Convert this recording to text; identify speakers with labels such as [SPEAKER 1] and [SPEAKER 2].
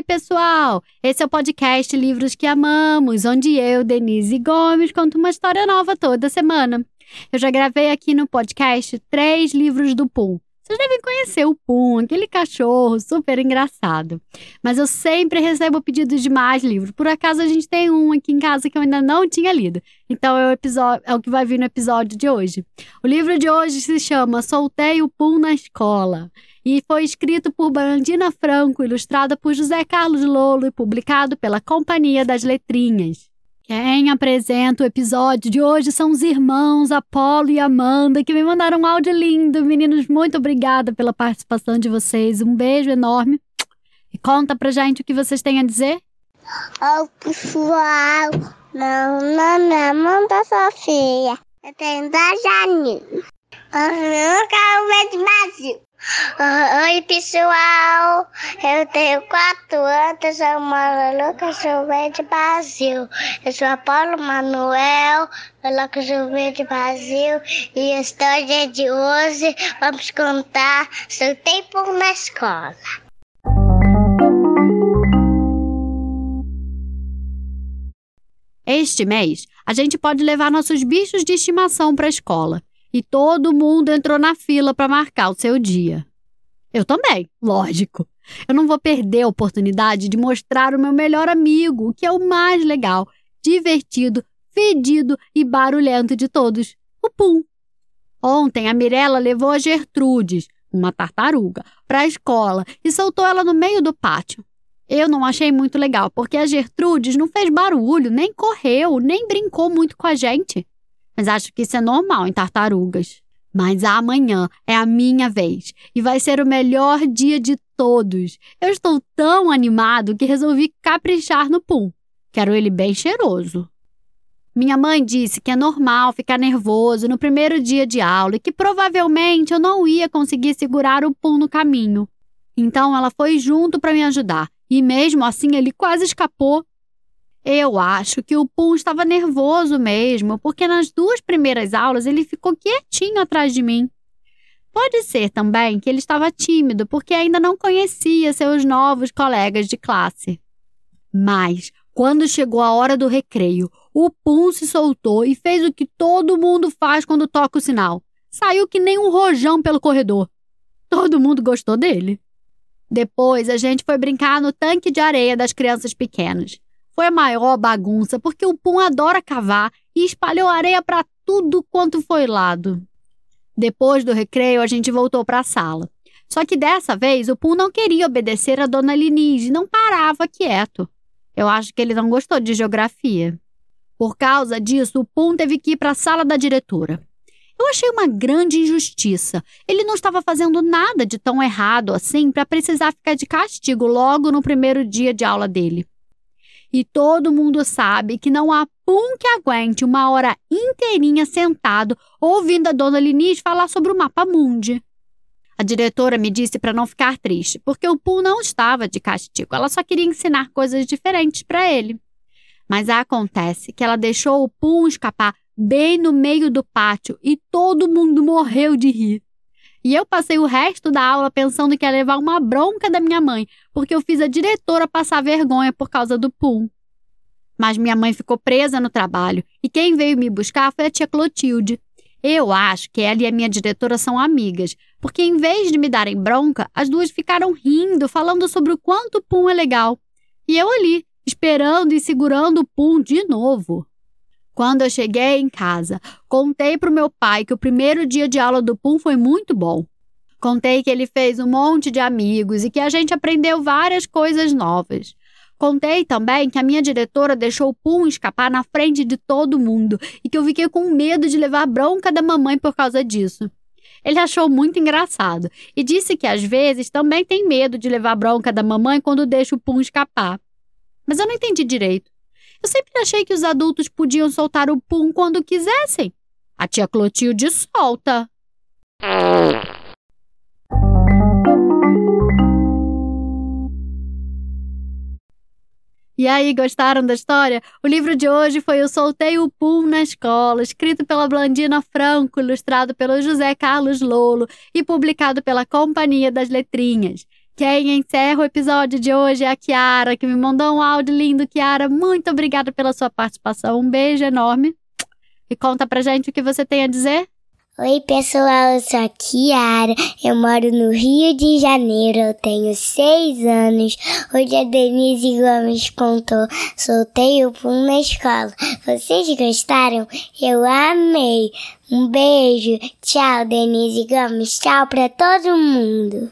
[SPEAKER 1] Oi, pessoal! Esse é o podcast Livros que Amamos, onde eu, Denise Gomes, conto uma história nova toda semana. Eu já gravei aqui no podcast três livros do Pum. Vocês devem conhecer o Pum, aquele cachorro super engraçado. Mas eu sempre recebo pedidos de mais livros. Por acaso a gente tem um aqui em casa que eu ainda não tinha lido. Então é o, episódio, é o que vai vir no episódio de hoje. O livro de hoje se chama Soltei o Pum na Escola e foi escrito por Brandina Franco, ilustrada por José Carlos Lolo e publicado pela Companhia das Letrinhas. Quem apresenta o episódio de hoje são os irmãos Apolo e Amanda, que me mandaram um áudio lindo. Meninos, muito obrigada pela participação de vocês. Um beijo enorme. E conta pra gente o que vocês têm a dizer.
[SPEAKER 2] Oi, pessoal. Meu nome é Amanda Sofia. Eu tenho 10 anos. Eu ver de Brasil. Oi, pessoal. Eu tenho quatro anos, sou Mara Lucas, sou de Brasil. Eu sou Apolo Manuel, Lucas de Brasil. E a história de hoje vamos contar seu tempo na escola.
[SPEAKER 1] Este mês, a gente pode levar nossos bichos de estimação para a escola e todo mundo entrou na fila para marcar o seu dia. Eu também, lógico. Eu não vou perder a oportunidade de mostrar o meu melhor amigo, que é o mais legal, divertido, fedido e barulhento de todos, o Pum. Ontem a Mirella levou a Gertrudes, uma tartaruga, para a escola e soltou ela no meio do pátio. Eu não achei muito legal, porque a Gertrudes não fez barulho, nem correu, nem brincou muito com a gente mas acho que isso é normal em tartarugas. Mas amanhã é a minha vez e vai ser o melhor dia de todos. Eu estou tão animado que resolvi caprichar no pum. Quero ele bem cheiroso. Minha mãe disse que é normal ficar nervoso no primeiro dia de aula e que provavelmente eu não ia conseguir segurar o pum no caminho. Então ela foi junto para me ajudar e mesmo assim ele quase escapou eu acho que o Pum estava nervoso mesmo, porque nas duas primeiras aulas ele ficou quietinho atrás de mim. Pode ser também que ele estava tímido, porque ainda não conhecia seus novos colegas de classe. Mas, quando chegou a hora do recreio, o Pum se soltou e fez o que todo mundo faz quando toca o sinal. Saiu que nem um rojão pelo corredor. Todo mundo gostou dele. Depois, a gente foi brincar no tanque de areia das crianças pequenas. Foi a maior bagunça, porque o Pum adora cavar e espalhou areia para tudo quanto foi lado. Depois do recreio, a gente voltou para a sala. Só que dessa vez o Pum não queria obedecer a Dona Linise e não parava quieto. Eu acho que ele não gostou de geografia. Por causa disso, o Pum teve que ir para a sala da diretora. Eu achei uma grande injustiça. Ele não estava fazendo nada de tão errado assim para precisar ficar de castigo logo no primeiro dia de aula dele. E todo mundo sabe que não há pum que aguente uma hora inteirinha sentado ouvindo a dona Linis falar sobre o mapa mundi. A diretora me disse para não ficar triste, porque o Pum não estava de castigo, ela só queria ensinar coisas diferentes para ele. Mas acontece que ela deixou o Pum escapar bem no meio do pátio e todo mundo morreu de rir. E eu passei o resto da aula pensando que ia levar uma bronca da minha mãe, porque eu fiz a diretora passar vergonha por causa do pum. Mas minha mãe ficou presa no trabalho e quem veio me buscar foi a tia Clotilde. Eu acho que ela e a minha diretora são amigas, porque em vez de me darem bronca, as duas ficaram rindo, falando sobre o quanto o pum é legal. E eu ali, esperando e segurando o pum de novo. Quando eu cheguei em casa, contei para o meu pai que o primeiro dia de aula do Pum foi muito bom. Contei que ele fez um monte de amigos e que a gente aprendeu várias coisas novas. Contei também que a minha diretora deixou o Pum escapar na frente de todo mundo e que eu fiquei com medo de levar bronca da mamãe por causa disso. Ele achou muito engraçado e disse que às vezes também tem medo de levar bronca da mamãe quando deixa o Pum escapar. Mas eu não entendi direito. Eu sempre achei que os adultos podiam soltar o pum quando quisessem. A tia Clotilde solta. E aí, gostaram da história? O livro de hoje foi O Soltei o Pum na Escola, escrito pela Blandina Franco, ilustrado pelo José Carlos Lolo e publicado pela Companhia das Letrinhas. Quem encerra o episódio de hoje é a Kiara, que me mandou um áudio lindo. Kiara, muito obrigada pela sua participação. Um beijo enorme. E conta pra gente o que você tem a dizer.
[SPEAKER 2] Oi, pessoal, eu sou a Kiara, eu moro no Rio de Janeiro, eu tenho seis anos. Hoje a Denise Gomes contou, soltei o pum na escola. Vocês gostaram? Eu amei. Um beijo, tchau, Denise Gomes, tchau pra todo mundo.